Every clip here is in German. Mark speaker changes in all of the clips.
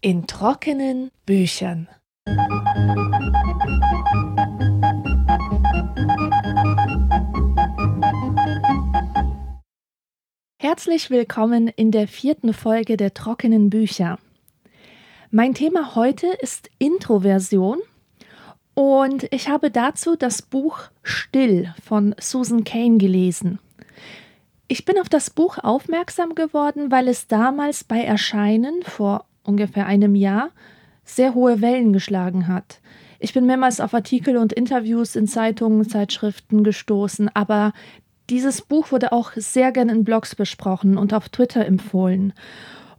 Speaker 1: In trockenen Büchern. Herzlich willkommen in der vierten Folge der trockenen Bücher. Mein Thema heute ist Introversion und ich habe dazu das Buch Still von Susan Kane gelesen. Ich bin auf das Buch aufmerksam geworden, weil es damals bei Erscheinen vor ungefähr einem Jahr sehr hohe Wellen geschlagen hat. Ich bin mehrmals auf Artikel und Interviews in Zeitungen, Zeitschriften gestoßen, aber dieses Buch wurde auch sehr gern in Blogs besprochen und auf Twitter empfohlen.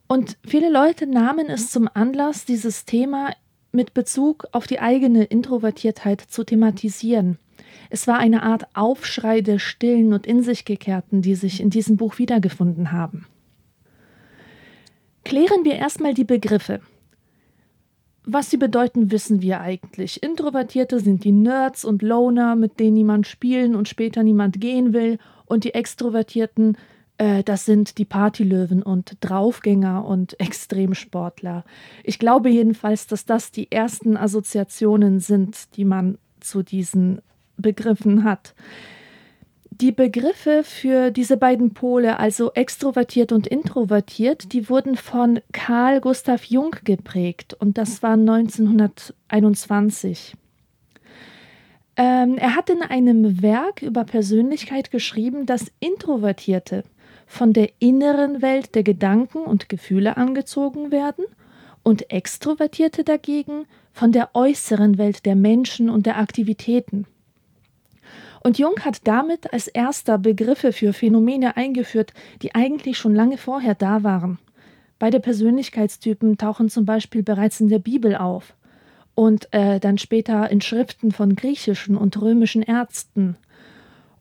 Speaker 1: Und viele Leute nahmen es zum Anlass, dieses Thema mit Bezug auf die eigene Introvertiertheit zu thematisieren. Es war eine Art Aufschrei der Stillen und in sich gekehrten, die sich in diesem Buch wiedergefunden haben. Klären wir erstmal die Begriffe. Was sie bedeuten, wissen wir eigentlich. Introvertierte sind die Nerds und Loner, mit denen niemand spielen und später niemand gehen will, und die Extrovertierten äh, das sind die Partylöwen und Draufgänger und Extremsportler. Ich glaube jedenfalls, dass das die ersten Assoziationen sind, die man zu diesen Begriffen hat. Die Begriffe für diese beiden Pole, also extrovertiert und introvertiert, die wurden von Carl Gustav Jung geprägt und das war 1921. Ähm, er hat in einem Werk über Persönlichkeit geschrieben, dass Introvertierte von der inneren Welt der Gedanken und Gefühle angezogen werden und Extrovertierte dagegen von der äußeren Welt der Menschen und der Aktivitäten. Und Jung hat damit als erster Begriffe für Phänomene eingeführt, die eigentlich schon lange vorher da waren. Beide Persönlichkeitstypen tauchen zum Beispiel bereits in der Bibel auf und äh, dann später in Schriften von griechischen und römischen Ärzten.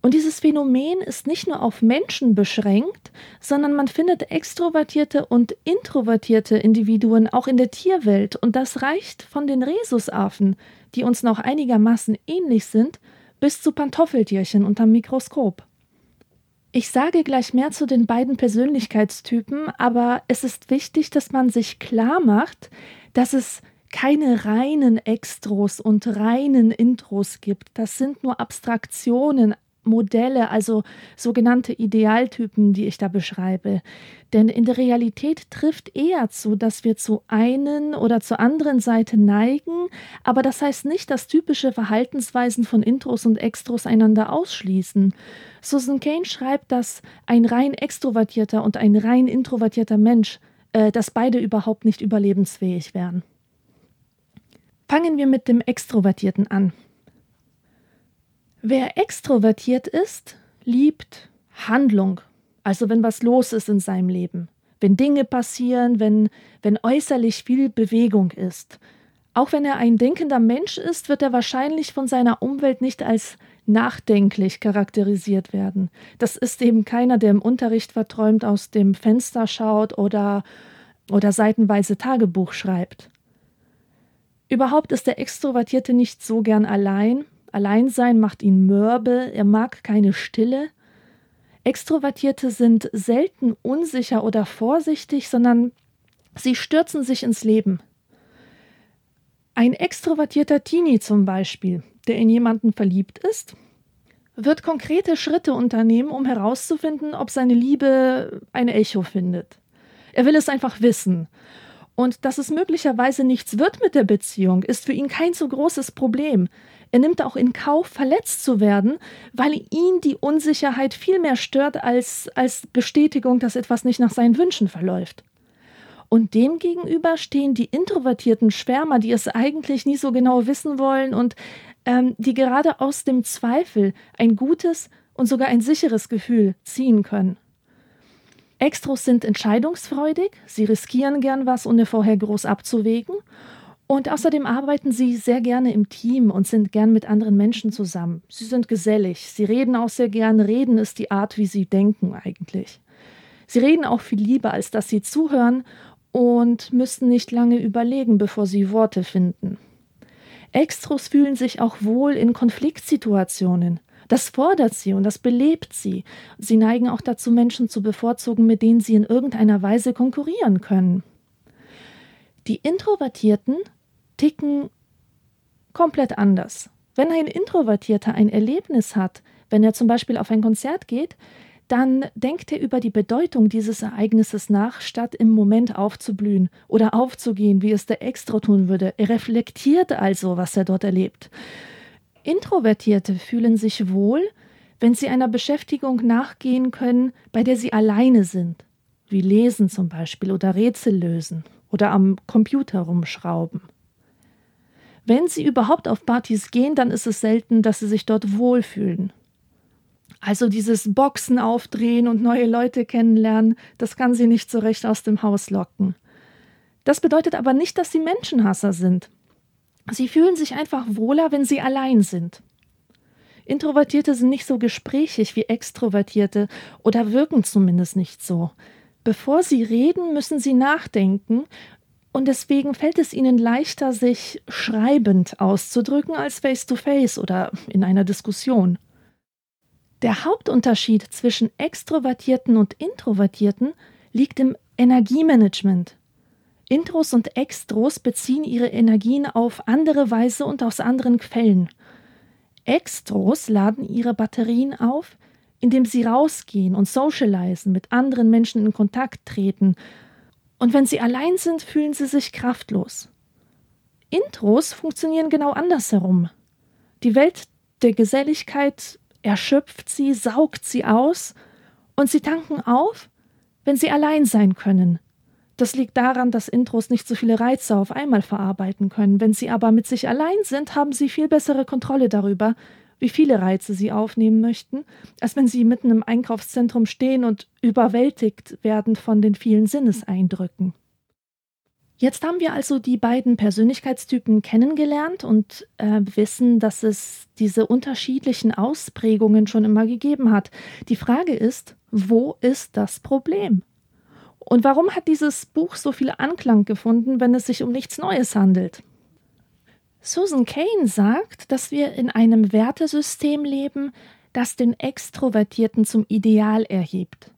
Speaker 1: Und dieses Phänomen ist nicht nur auf Menschen beschränkt, sondern man findet extrovertierte und introvertierte Individuen auch in der Tierwelt. Und das reicht von den Rhesusaffen, die uns noch einigermaßen ähnlich sind, bis zu Pantoffeltierchen unterm Mikroskop. Ich sage gleich mehr zu den beiden Persönlichkeitstypen, aber es ist wichtig, dass man sich klar macht, dass es keine reinen Extros und reinen Intros gibt. Das sind nur Abstraktionen, Modelle, also sogenannte Idealtypen, die ich da beschreibe. Denn in der Realität trifft eher zu, dass wir zu einen oder zur anderen Seite neigen, aber das heißt nicht, dass typische Verhaltensweisen von Intros und Extros einander ausschließen. Susan Kane schreibt, dass ein rein extrovertierter und ein rein introvertierter Mensch, äh, dass beide überhaupt nicht überlebensfähig wären. Fangen wir mit dem Extrovertierten an. Wer extrovertiert ist, liebt Handlung, also wenn was los ist in seinem Leben, wenn Dinge passieren, wenn, wenn äußerlich viel Bewegung ist. Auch wenn er ein denkender Mensch ist, wird er wahrscheinlich von seiner Umwelt nicht als nachdenklich charakterisiert werden. Das ist eben keiner, der im Unterricht verträumt aus dem Fenster schaut oder, oder seitenweise Tagebuch schreibt. Überhaupt ist der Extrovertierte nicht so gern allein, Alleinsein macht ihn mürbe, er mag keine Stille. Extrovertierte sind selten unsicher oder vorsichtig, sondern sie stürzen sich ins Leben. Ein extrovertierter Teenie zum Beispiel, der in jemanden verliebt ist, wird konkrete Schritte unternehmen, um herauszufinden, ob seine Liebe ein Echo findet. Er will es einfach wissen. Und dass es möglicherweise nichts wird mit der Beziehung, ist für ihn kein so großes Problem. Er nimmt auch in Kauf, verletzt zu werden, weil ihn die Unsicherheit viel mehr stört als, als Bestätigung, dass etwas nicht nach seinen Wünschen verläuft. Und demgegenüber stehen die introvertierten Schwärmer, die es eigentlich nie so genau wissen wollen und ähm, die gerade aus dem Zweifel ein gutes und sogar ein sicheres Gefühl ziehen können. Extros sind entscheidungsfreudig, sie riskieren gern was, ohne vorher groß abzuwägen und außerdem arbeiten sie sehr gerne im Team und sind gern mit anderen Menschen zusammen. Sie sind gesellig, sie reden auch sehr gern. Reden ist die Art, wie sie denken eigentlich. Sie reden auch viel lieber, als dass sie zuhören und müssen nicht lange überlegen, bevor sie Worte finden. Extros fühlen sich auch wohl in Konfliktsituationen Das fordert sie und das belebt sie. Sie neigen auch dazu, Menschen zu bevorzugen, mit denen sie in irgendeiner Weise konkurrieren können. Die Introvertierten ticken komplett anders. Wenn ein Introvertierter ein Erlebnis hat, wenn er zum Beispiel auf ein Konzert geht, dann denkt er über die Bedeutung dieses Ereignisses nach, statt im Moment aufzublühen oder aufzugehen, wie es der Extra tun würde. Er reflektiert also, was er dort erlebt. Introvertierte fühlen sich wohl, wenn sie einer Beschäftigung nachgehen können, bei der sie alleine sind, wie Lesen zum Beispiel oder Rätsel lösen oder am Computer rumschrauben. Wenn sie überhaupt auf Partys gehen, dann ist es selten, dass sie sich dort wohlfühlen. Also dieses Boxen aufdrehen und neue Leute kennenlernen, das kann sie nicht so recht aus dem Haus locken. Das bedeutet aber nicht, dass sie Menschenhasser sind. Sie fühlen sich einfach wohler, wenn sie allein sind. Introvertierte sind nicht so gesprächig wie Extrovertierte oder wirken zumindest nicht so. Bevor sie reden, müssen sie nachdenken, und deswegen fällt es ihnen leichter, sich schreibend auszudrücken als face-to-face -face oder in einer Diskussion. Der Hauptunterschied zwischen Extrovertierten und Introvertierten liegt im Energiemanagement. Intros und Extros beziehen ihre Energien auf andere Weise und aus anderen Quellen. Extros laden ihre Batterien auf, indem sie rausgehen und socialisen, mit anderen Menschen in Kontakt treten. Und wenn sie allein sind, fühlen sie sich kraftlos. Intros funktionieren genau andersherum. Die Welt der Geselligkeit erschöpft sie, saugt sie aus, und sie tanken auf, wenn sie allein sein können, das liegt daran, dass Intros nicht so viele Reize auf einmal verarbeiten können. Wenn sie aber mit sich allein sind, haben sie viel bessere Kontrolle darüber, wie viele Reize sie aufnehmen möchten, als wenn sie mitten im Einkaufszentrum stehen und überwältigt werden von den vielen Sinneseindrücken. Jetzt haben wir also die beiden Persönlichkeitstypen kennengelernt und äh, wissen, dass es diese unterschiedlichen Ausprägungen schon immer gegeben hat. Die Frage ist, wo ist das Problem? Und warum hat dieses Buch so viel Anklang gefunden, wenn es sich um nichts Neues handelt? Susan Kane sagt, dass wir in einem Wertesystem leben, das den Extrovertierten zum Ideal erhebt.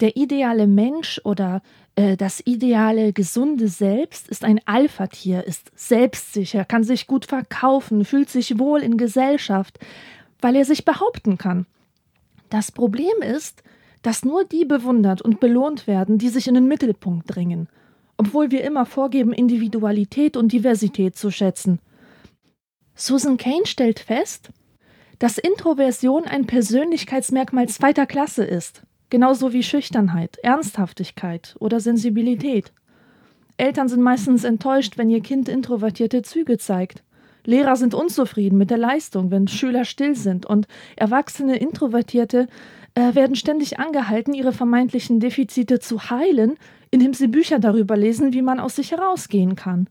Speaker 1: Der ideale Mensch oder äh, das ideale gesunde Selbst ist ein Alpha-Tier, ist selbstsicher, kann sich gut verkaufen, fühlt sich wohl in Gesellschaft, weil er sich behaupten kann. Das Problem ist, dass nur die bewundert und belohnt werden, die sich in den Mittelpunkt drängen, obwohl wir immer vorgeben, Individualität und Diversität zu schätzen. Susan Kane stellt fest, dass Introversion ein Persönlichkeitsmerkmal zweiter Klasse ist, genauso wie Schüchternheit, Ernsthaftigkeit oder Sensibilität. Eltern sind meistens enttäuscht, wenn ihr Kind introvertierte Züge zeigt. Lehrer sind unzufrieden mit der Leistung, wenn Schüler still sind, und erwachsene Introvertierte äh, werden ständig angehalten, ihre vermeintlichen Defizite zu heilen, indem sie Bücher darüber lesen, wie man aus sich herausgehen kann.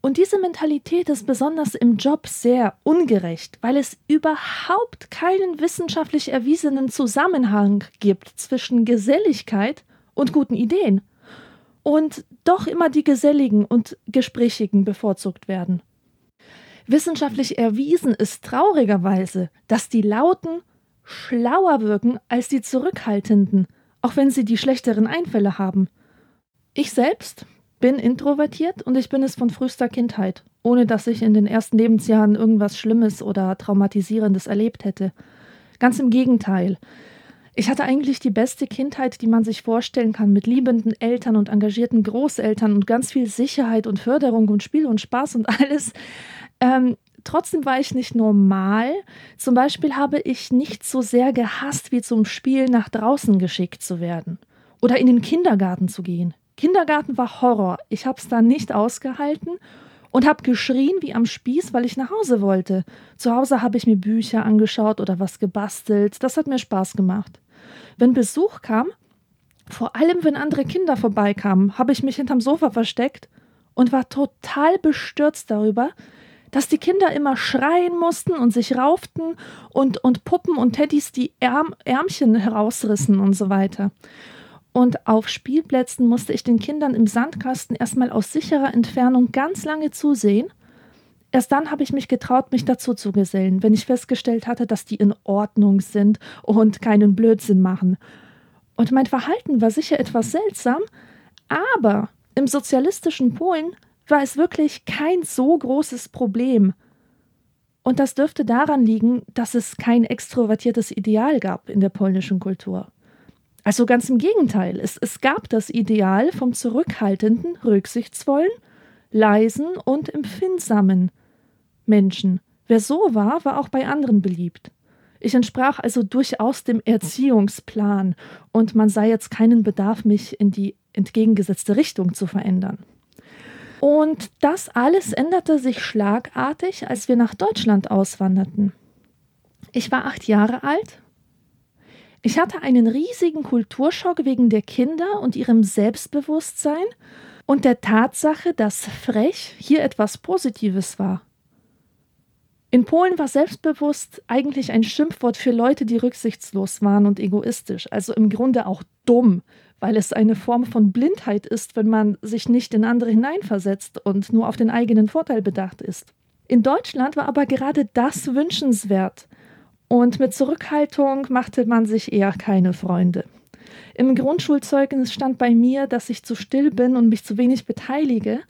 Speaker 1: Und diese Mentalität ist besonders im Job sehr ungerecht, weil es überhaupt keinen wissenschaftlich erwiesenen Zusammenhang gibt zwischen Geselligkeit und guten Ideen. Und doch immer die Geselligen und Gesprächigen bevorzugt werden. Wissenschaftlich erwiesen ist traurigerweise, dass die Lauten schlauer wirken als die Zurückhaltenden, auch wenn sie die schlechteren Einfälle haben. Ich selbst bin introvertiert und ich bin es von frühester Kindheit, ohne dass ich in den ersten Lebensjahren irgendwas Schlimmes oder Traumatisierendes erlebt hätte. Ganz im Gegenteil. Ich hatte eigentlich die beste Kindheit, die man sich vorstellen kann, mit liebenden Eltern und engagierten Großeltern und ganz viel Sicherheit und Förderung und Spiel und Spaß und alles. Ähm, Trotzdem war ich nicht normal. Zum Beispiel habe ich nicht so sehr gehasst, wie zum Spiel nach draußen geschickt zu werden oder in den Kindergarten zu gehen. Kindergarten war Horror. Ich habe es da nicht ausgehalten und habe geschrien wie am Spieß, weil ich nach Hause wollte. Zu Hause habe ich mir Bücher angeschaut oder was gebastelt. Das hat mir Spaß gemacht. Wenn Besuch kam, vor allem wenn andere Kinder vorbeikamen, habe ich mich hinterm Sofa versteckt und war total bestürzt darüber, dass die Kinder immer schreien mussten und sich rauften und, und Puppen und Teddys die Ärm, Ärmchen herausrissen und so weiter. Und auf Spielplätzen musste ich den Kindern im Sandkasten erstmal aus sicherer Entfernung ganz lange zusehen. Erst dann habe ich mich getraut, mich dazu zu gesellen, wenn ich festgestellt hatte, dass die in Ordnung sind und keinen Blödsinn machen. Und mein Verhalten war sicher etwas seltsam, aber im sozialistischen Polen war es wirklich kein so großes Problem. Und das dürfte daran liegen, dass es kein extrovertiertes Ideal gab in der polnischen Kultur. Also ganz im Gegenteil, es, es gab das Ideal vom zurückhaltenden, rücksichtsvollen, leisen und empfindsamen Menschen. Wer so war, war auch bei anderen beliebt. Ich entsprach also durchaus dem Erziehungsplan und man sah jetzt keinen Bedarf, mich in die entgegengesetzte Richtung zu verändern. Und das alles änderte sich schlagartig, als wir nach Deutschland auswanderten. Ich war acht Jahre alt. Ich hatte einen riesigen Kulturschock wegen der Kinder und ihrem Selbstbewusstsein und der Tatsache, dass frech hier etwas Positives war. In Polen war selbstbewusst eigentlich ein Schimpfwort für Leute, die rücksichtslos waren und egoistisch, also im Grunde auch dumm, weil es eine Form von Blindheit ist, wenn man sich nicht in andere hineinversetzt und nur auf den eigenen Vorteil bedacht ist. In Deutschland war aber gerade das wünschenswert, und mit Zurückhaltung machte man sich eher keine Freunde. Im Grundschulzeugnis stand bei mir, dass ich zu still bin und mich zu wenig beteilige,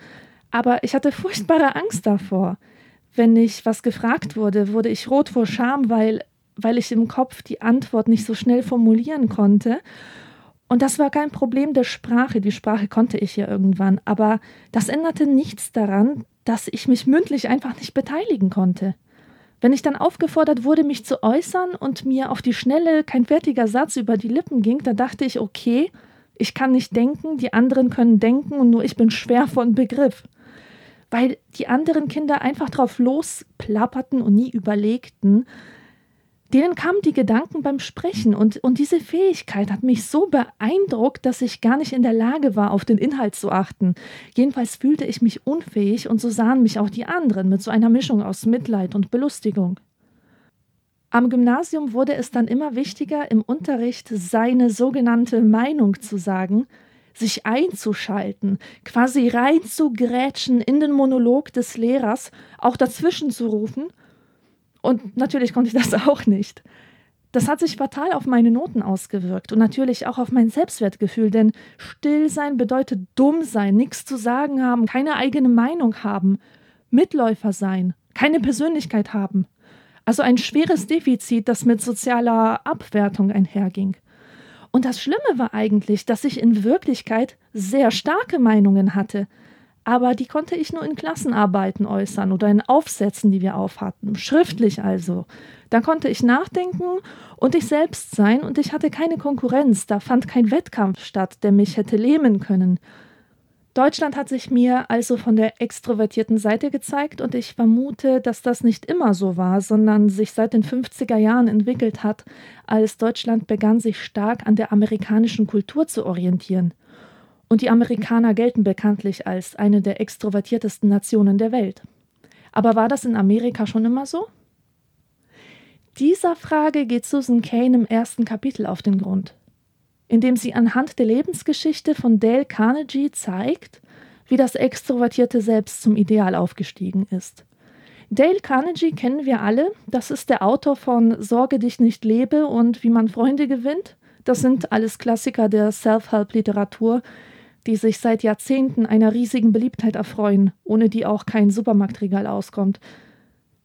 Speaker 1: aber ich hatte furchtbare Angst davor. Wenn ich was gefragt wurde, wurde ich rot vor Scham, weil, weil ich im Kopf die Antwort nicht so schnell formulieren konnte und das war kein Problem der Sprache, die Sprache konnte ich ja irgendwann, aber das änderte nichts daran, dass ich mich mündlich einfach nicht beteiligen konnte. Wenn ich dann aufgefordert wurde, mich zu äußern und mir auf die Schnelle kein fertiger Satz über die Lippen ging, dann dachte ich, okay, ich kann nicht denken, die anderen können denken und nur ich bin schwer von Begriff. Weil die anderen Kinder einfach drauf losplapperten und nie überlegten, Denen kamen die Gedanken beim Sprechen und, und diese Fähigkeit hat mich so beeindruckt, dass ich gar nicht in der Lage war, auf den Inhalt zu achten. Jedenfalls fühlte ich mich unfähig und so sahen mich auch die anderen mit so einer Mischung aus Mitleid und Belustigung. Am Gymnasium wurde es dann immer wichtiger, im Unterricht seine sogenannte Meinung zu sagen, sich einzuschalten, quasi reinzugrätschen in den Monolog des Lehrers, auch dazwischen zu rufen und natürlich konnte ich das auch nicht. Das hat sich fatal auf meine Noten ausgewirkt und natürlich auch auf mein Selbstwertgefühl, denn still sein bedeutet dumm sein, nichts zu sagen haben, keine eigene Meinung haben, Mitläufer sein, keine Persönlichkeit haben. Also ein schweres Defizit, das mit sozialer Abwertung einherging. Und das Schlimme war eigentlich, dass ich in Wirklichkeit sehr starke Meinungen hatte, aber die konnte ich nur in Klassenarbeiten äußern oder in Aufsätzen, die wir aufhatten, schriftlich also. Da konnte ich nachdenken und ich selbst sein und ich hatte keine Konkurrenz, da fand kein Wettkampf statt, der mich hätte lähmen können. Deutschland hat sich mir also von der extrovertierten Seite gezeigt und ich vermute, dass das nicht immer so war, sondern sich seit den 50er Jahren entwickelt hat, als Deutschland begann, sich stark an der amerikanischen Kultur zu orientieren. Und die Amerikaner gelten bekanntlich als eine der extrovertiertesten Nationen der Welt. Aber war das in Amerika schon immer so? Dieser Frage geht Susan Kane im ersten Kapitel auf den Grund, indem sie anhand der Lebensgeschichte von Dale Carnegie zeigt, wie das extrovertierte Selbst zum Ideal aufgestiegen ist. Dale Carnegie kennen wir alle, das ist der Autor von Sorge dich nicht lebe und Wie man Freunde gewinnt. Das sind alles Klassiker der Self-Help-Literatur, die sich seit Jahrzehnten einer riesigen Beliebtheit erfreuen, ohne die auch kein Supermarktregal auskommt.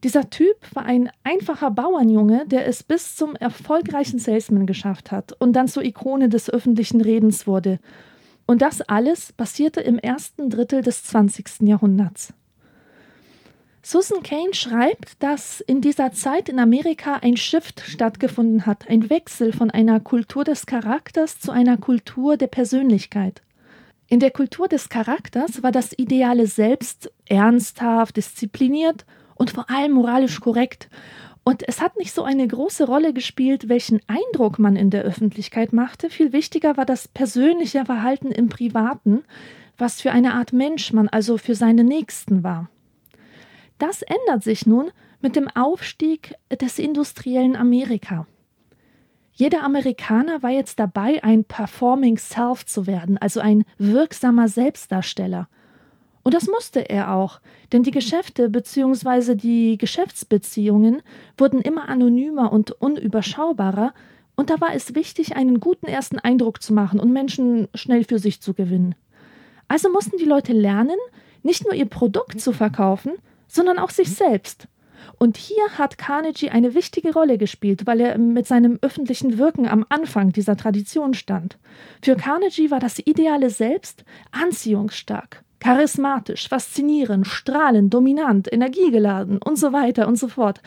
Speaker 1: Dieser Typ war ein einfacher Bauernjunge, der es bis zum erfolgreichen Salesman geschafft hat und dann zur Ikone des öffentlichen Redens wurde. Und das alles passierte im ersten Drittel des 20. Jahrhunderts. Susan Kane schreibt, dass in dieser Zeit in Amerika ein Shift stattgefunden hat, ein Wechsel von einer Kultur des Charakters zu einer Kultur der Persönlichkeit. In der Kultur des Charakters war das ideale Selbst ernsthaft, diszipliniert und vor allem moralisch korrekt. Und es hat nicht so eine große Rolle gespielt, welchen Eindruck man in der Öffentlichkeit machte. Viel wichtiger war das persönliche Verhalten im Privaten, was für eine Art Mensch man also für seine Nächsten war. Das ändert sich nun mit dem Aufstieg des industriellen Amerika. Jeder Amerikaner war jetzt dabei, ein Performing Self zu werden, also ein wirksamer Selbstdarsteller. Und das musste er auch, denn die Geschäfte bzw. die Geschäftsbeziehungen wurden immer anonymer und unüberschaubarer, und da war es wichtig, einen guten ersten Eindruck zu machen und Menschen schnell für sich zu gewinnen. Also mussten die Leute lernen, nicht nur ihr Produkt zu verkaufen, sondern auch sich selbst. Und hier hat Carnegie eine wichtige Rolle gespielt, weil er mit seinem öffentlichen Wirken am Anfang dieser Tradition stand. Für Carnegie war das ideale Selbst anziehungsstark, charismatisch, faszinierend, strahlend, dominant, energiegeladen und so weiter und so fort.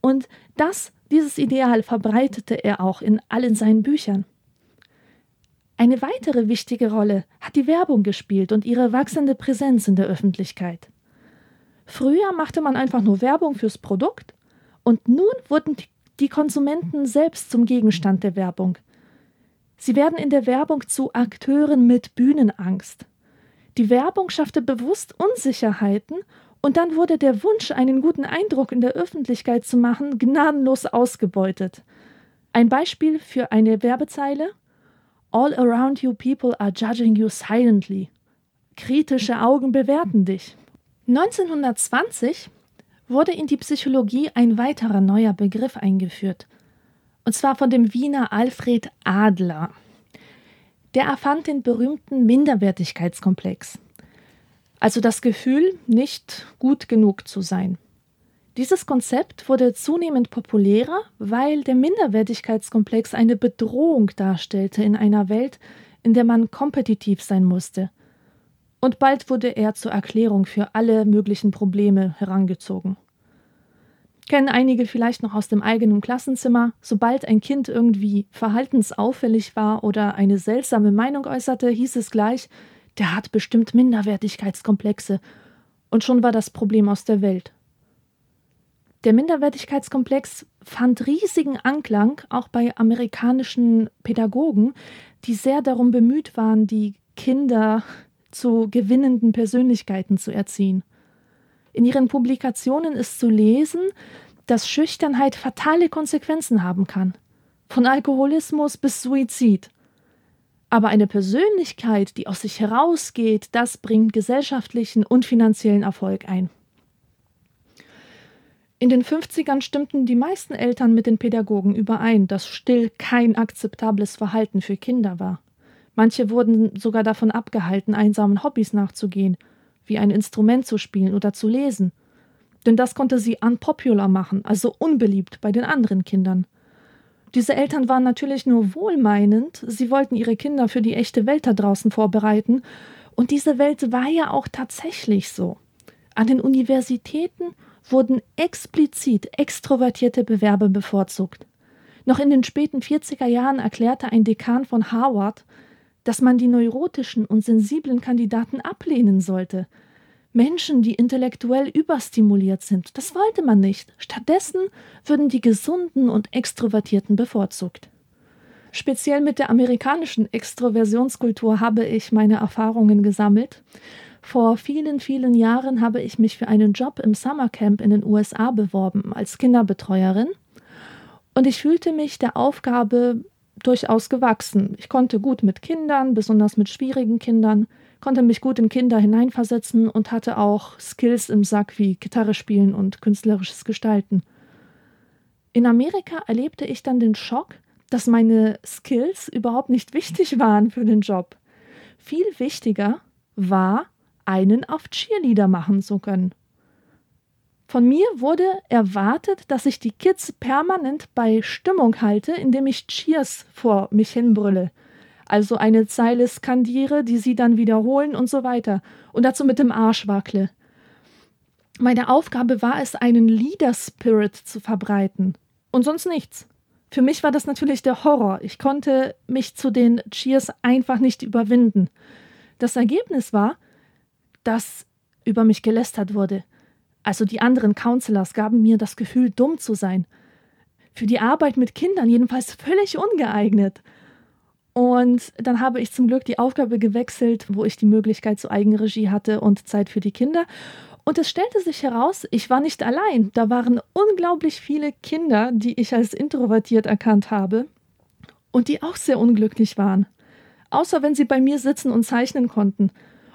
Speaker 1: Und das, dieses Ideal verbreitete er auch in allen seinen Büchern. Eine weitere wichtige Rolle hat die Werbung gespielt und ihre wachsende Präsenz in der Öffentlichkeit. Früher machte man einfach nur Werbung fürs Produkt und nun wurden die Konsumenten selbst zum Gegenstand der Werbung. Sie werden in der Werbung zu Akteuren mit Bühnenangst. Die Werbung schaffte bewusst Unsicherheiten und dann wurde der Wunsch, einen guten Eindruck in der Öffentlichkeit zu machen, gnadenlos ausgebeutet. Ein Beispiel für eine Werbezeile All around you people are judging you silently. Kritische Augen bewerten dich. 1920 wurde in die Psychologie ein weiterer neuer Begriff eingeführt, und zwar von dem Wiener Alfred Adler. Der erfand den berühmten Minderwertigkeitskomplex, also das Gefühl, nicht gut genug zu sein. Dieses Konzept wurde zunehmend populärer, weil der Minderwertigkeitskomplex eine Bedrohung darstellte in einer Welt, in der man kompetitiv sein musste – und bald wurde er zur Erklärung für alle möglichen Probleme herangezogen. Kennen einige vielleicht noch aus dem eigenen Klassenzimmer, sobald ein Kind irgendwie verhaltensauffällig war oder eine seltsame Meinung äußerte, hieß es gleich, der hat bestimmt Minderwertigkeitskomplexe, und schon war das Problem aus der Welt. Der Minderwertigkeitskomplex fand riesigen Anklang auch bei amerikanischen Pädagogen, die sehr darum bemüht waren, die Kinder zu gewinnenden Persönlichkeiten zu erziehen. In ihren Publikationen ist zu lesen, dass Schüchternheit fatale Konsequenzen haben kann, von Alkoholismus bis Suizid. Aber eine Persönlichkeit, die aus sich herausgeht, das bringt gesellschaftlichen und finanziellen Erfolg ein. In den 50ern stimmten die meisten Eltern mit den Pädagogen überein, dass still kein akzeptables Verhalten für Kinder war. Manche wurden sogar davon abgehalten, einsamen Hobbys nachzugehen, wie ein Instrument zu spielen oder zu lesen. Denn das konnte sie unpopular machen, also unbeliebt bei den anderen Kindern. Diese Eltern waren natürlich nur wohlmeinend, sie wollten ihre Kinder für die echte Welt da draußen vorbereiten, und diese Welt war ja auch tatsächlich so. An den Universitäten wurden explizit extrovertierte Bewerber bevorzugt. Noch in den späten 40er Jahren erklärte ein Dekan von Harvard, dass man die neurotischen und sensiblen Kandidaten ablehnen sollte. Menschen, die intellektuell überstimuliert sind, das wollte man nicht. Stattdessen würden die gesunden und extrovertierten bevorzugt. Speziell mit der amerikanischen Extroversionskultur habe ich meine Erfahrungen gesammelt. Vor vielen, vielen Jahren habe ich mich für einen Job im Summercamp in den USA beworben als Kinderbetreuerin. Und ich fühlte mich der Aufgabe durchaus gewachsen. Ich konnte gut mit Kindern, besonders mit schwierigen Kindern, konnte mich gut in Kinder hineinversetzen und hatte auch Skills im Sack wie Gitarre spielen und künstlerisches Gestalten. In Amerika erlebte ich dann den Schock, dass meine Skills überhaupt nicht wichtig waren für den Job. Viel wichtiger war, einen auf Cheerleader machen zu können. Von mir wurde erwartet, dass ich die Kids permanent bei Stimmung halte, indem ich Cheers vor mich hinbrülle. Also eine Zeile skandiere, die sie dann wiederholen und so weiter. Und dazu mit dem Arsch wackle. Meine Aufgabe war es, einen Leader-Spirit zu verbreiten. Und sonst nichts. Für mich war das natürlich der Horror. Ich konnte mich zu den Cheers einfach nicht überwinden. Das Ergebnis war, dass über mich gelästert wurde. Also die anderen Counselors gaben mir das Gefühl, dumm zu sein. Für die Arbeit mit Kindern jedenfalls völlig ungeeignet. Und dann habe ich zum Glück die Aufgabe gewechselt, wo ich die Möglichkeit zur Eigenregie hatte und Zeit für die Kinder. Und es stellte sich heraus, ich war nicht allein. Da waren unglaublich viele Kinder, die ich als introvertiert erkannt habe und die auch sehr unglücklich waren. Außer wenn sie bei mir sitzen und zeichnen konnten.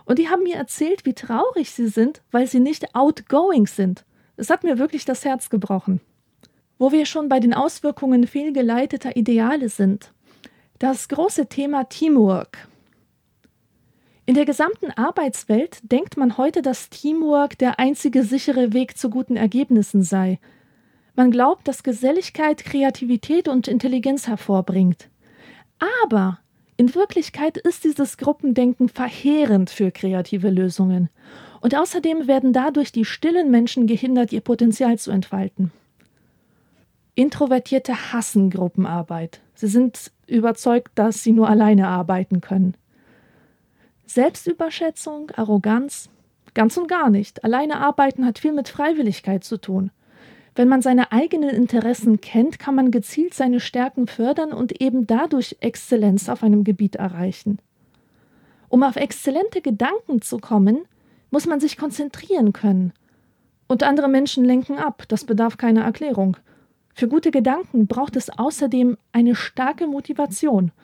Speaker 1: Und die haben mir erzählt, wie traurig sie sind, weil sie nicht outgoing sind. Es hat mir wirklich das Herz gebrochen. Wo wir schon bei den Auswirkungen fehlgeleiteter Ideale sind. Das große Thema Teamwork. In der gesamten Arbeitswelt denkt man heute, dass Teamwork der einzige sichere Weg zu guten Ergebnissen sei. Man glaubt, dass Geselligkeit Kreativität und Intelligenz hervorbringt. Aber in Wirklichkeit ist dieses Gruppendenken verheerend für kreative Lösungen. Und außerdem werden dadurch die stillen Menschen gehindert, ihr Potenzial zu entfalten. Introvertierte hassen Gruppenarbeit. Sie sind überzeugt, dass sie nur alleine arbeiten können. Selbstüberschätzung, Arroganz? Ganz und gar nicht. Alleine arbeiten hat viel mit Freiwilligkeit zu tun. Wenn man seine eigenen Interessen kennt, kann man gezielt seine Stärken fördern und eben dadurch Exzellenz auf einem Gebiet erreichen. Um auf exzellente Gedanken zu kommen, muss man sich konzentrieren können. Und andere Menschen lenken ab, das bedarf keiner Erklärung. Für gute Gedanken braucht es außerdem eine starke Motivation –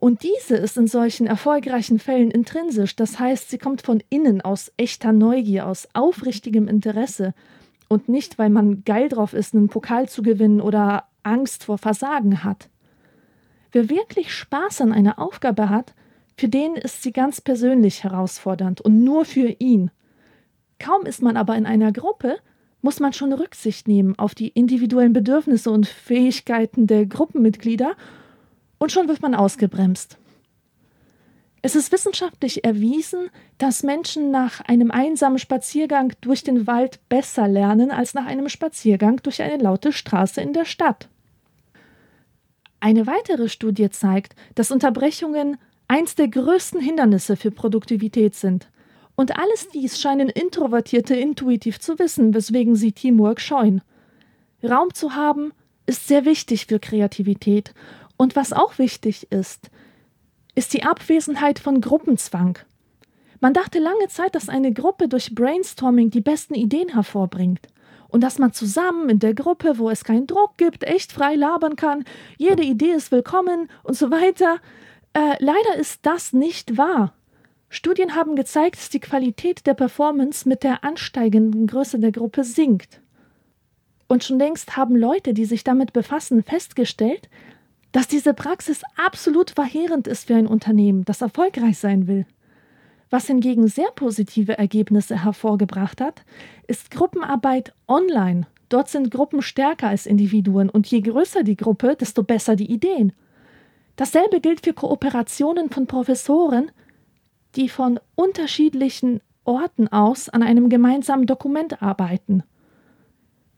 Speaker 1: und diese ist in solchen erfolgreichen Fällen intrinsisch, das heißt, sie kommt von innen aus echter Neugier, aus aufrichtigem Interesse und nicht, weil man geil drauf ist, einen Pokal zu gewinnen oder Angst vor Versagen hat. Wer wirklich Spaß an einer Aufgabe hat, für den ist sie ganz persönlich herausfordernd und nur für ihn. Kaum ist man aber in einer Gruppe, muss man schon Rücksicht nehmen auf die individuellen Bedürfnisse und Fähigkeiten der Gruppenmitglieder und schon wird man ausgebremst. Es ist wissenschaftlich erwiesen, dass Menschen nach einem einsamen Spaziergang durch den Wald besser lernen als nach einem Spaziergang durch eine laute Straße in der Stadt. Eine weitere Studie zeigt, dass Unterbrechungen eins der größten Hindernisse für Produktivität sind. Und alles dies scheinen Introvertierte intuitiv zu wissen, weswegen sie Teamwork scheuen. Raum zu haben ist sehr wichtig für Kreativität und was auch wichtig ist, ist die Abwesenheit von Gruppenzwang. Man dachte lange Zeit, dass eine Gruppe durch Brainstorming die besten Ideen hervorbringt und dass man zusammen in der Gruppe, wo es keinen Druck gibt, echt frei labern kann, jede Idee ist willkommen und so weiter. Äh, leider ist das nicht wahr. Studien haben gezeigt, dass die Qualität der Performance mit der ansteigenden Größe der Gruppe sinkt. Und schon längst haben Leute, die sich damit befassen, festgestellt, dass diese Praxis absolut verheerend ist für ein Unternehmen, das erfolgreich sein will. Was hingegen sehr positive Ergebnisse hervorgebracht hat, ist Gruppenarbeit online. Dort sind Gruppen stärker als Individuen und je größer die Gruppe, desto besser die Ideen. Dasselbe gilt für Kooperationen von Professoren, die von unterschiedlichen Orten aus an einem gemeinsamen Dokument arbeiten.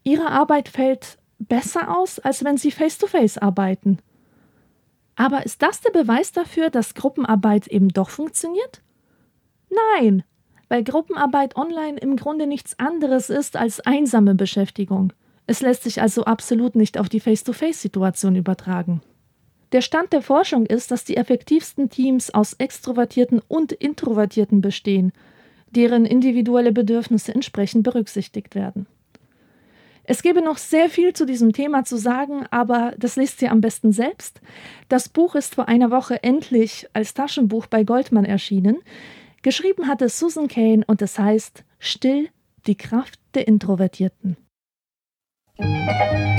Speaker 1: Ihre Arbeit fällt besser aus, als wenn sie face-to-face -face arbeiten. Aber ist das der Beweis dafür, dass Gruppenarbeit eben doch funktioniert? Nein, weil Gruppenarbeit online im Grunde nichts anderes ist als einsame Beschäftigung. Es lässt sich also absolut nicht auf die Face-to-Face-Situation übertragen. Der Stand der Forschung ist, dass die effektivsten Teams aus Extrovertierten und Introvertierten bestehen, deren individuelle Bedürfnisse entsprechend berücksichtigt werden. Es gäbe noch sehr viel zu diesem Thema zu sagen, aber das lest ihr am besten selbst. Das Buch ist vor einer Woche endlich als Taschenbuch bei Goldmann erschienen. Geschrieben hat es Susan Kane und es heißt Still die Kraft der Introvertierten. Thank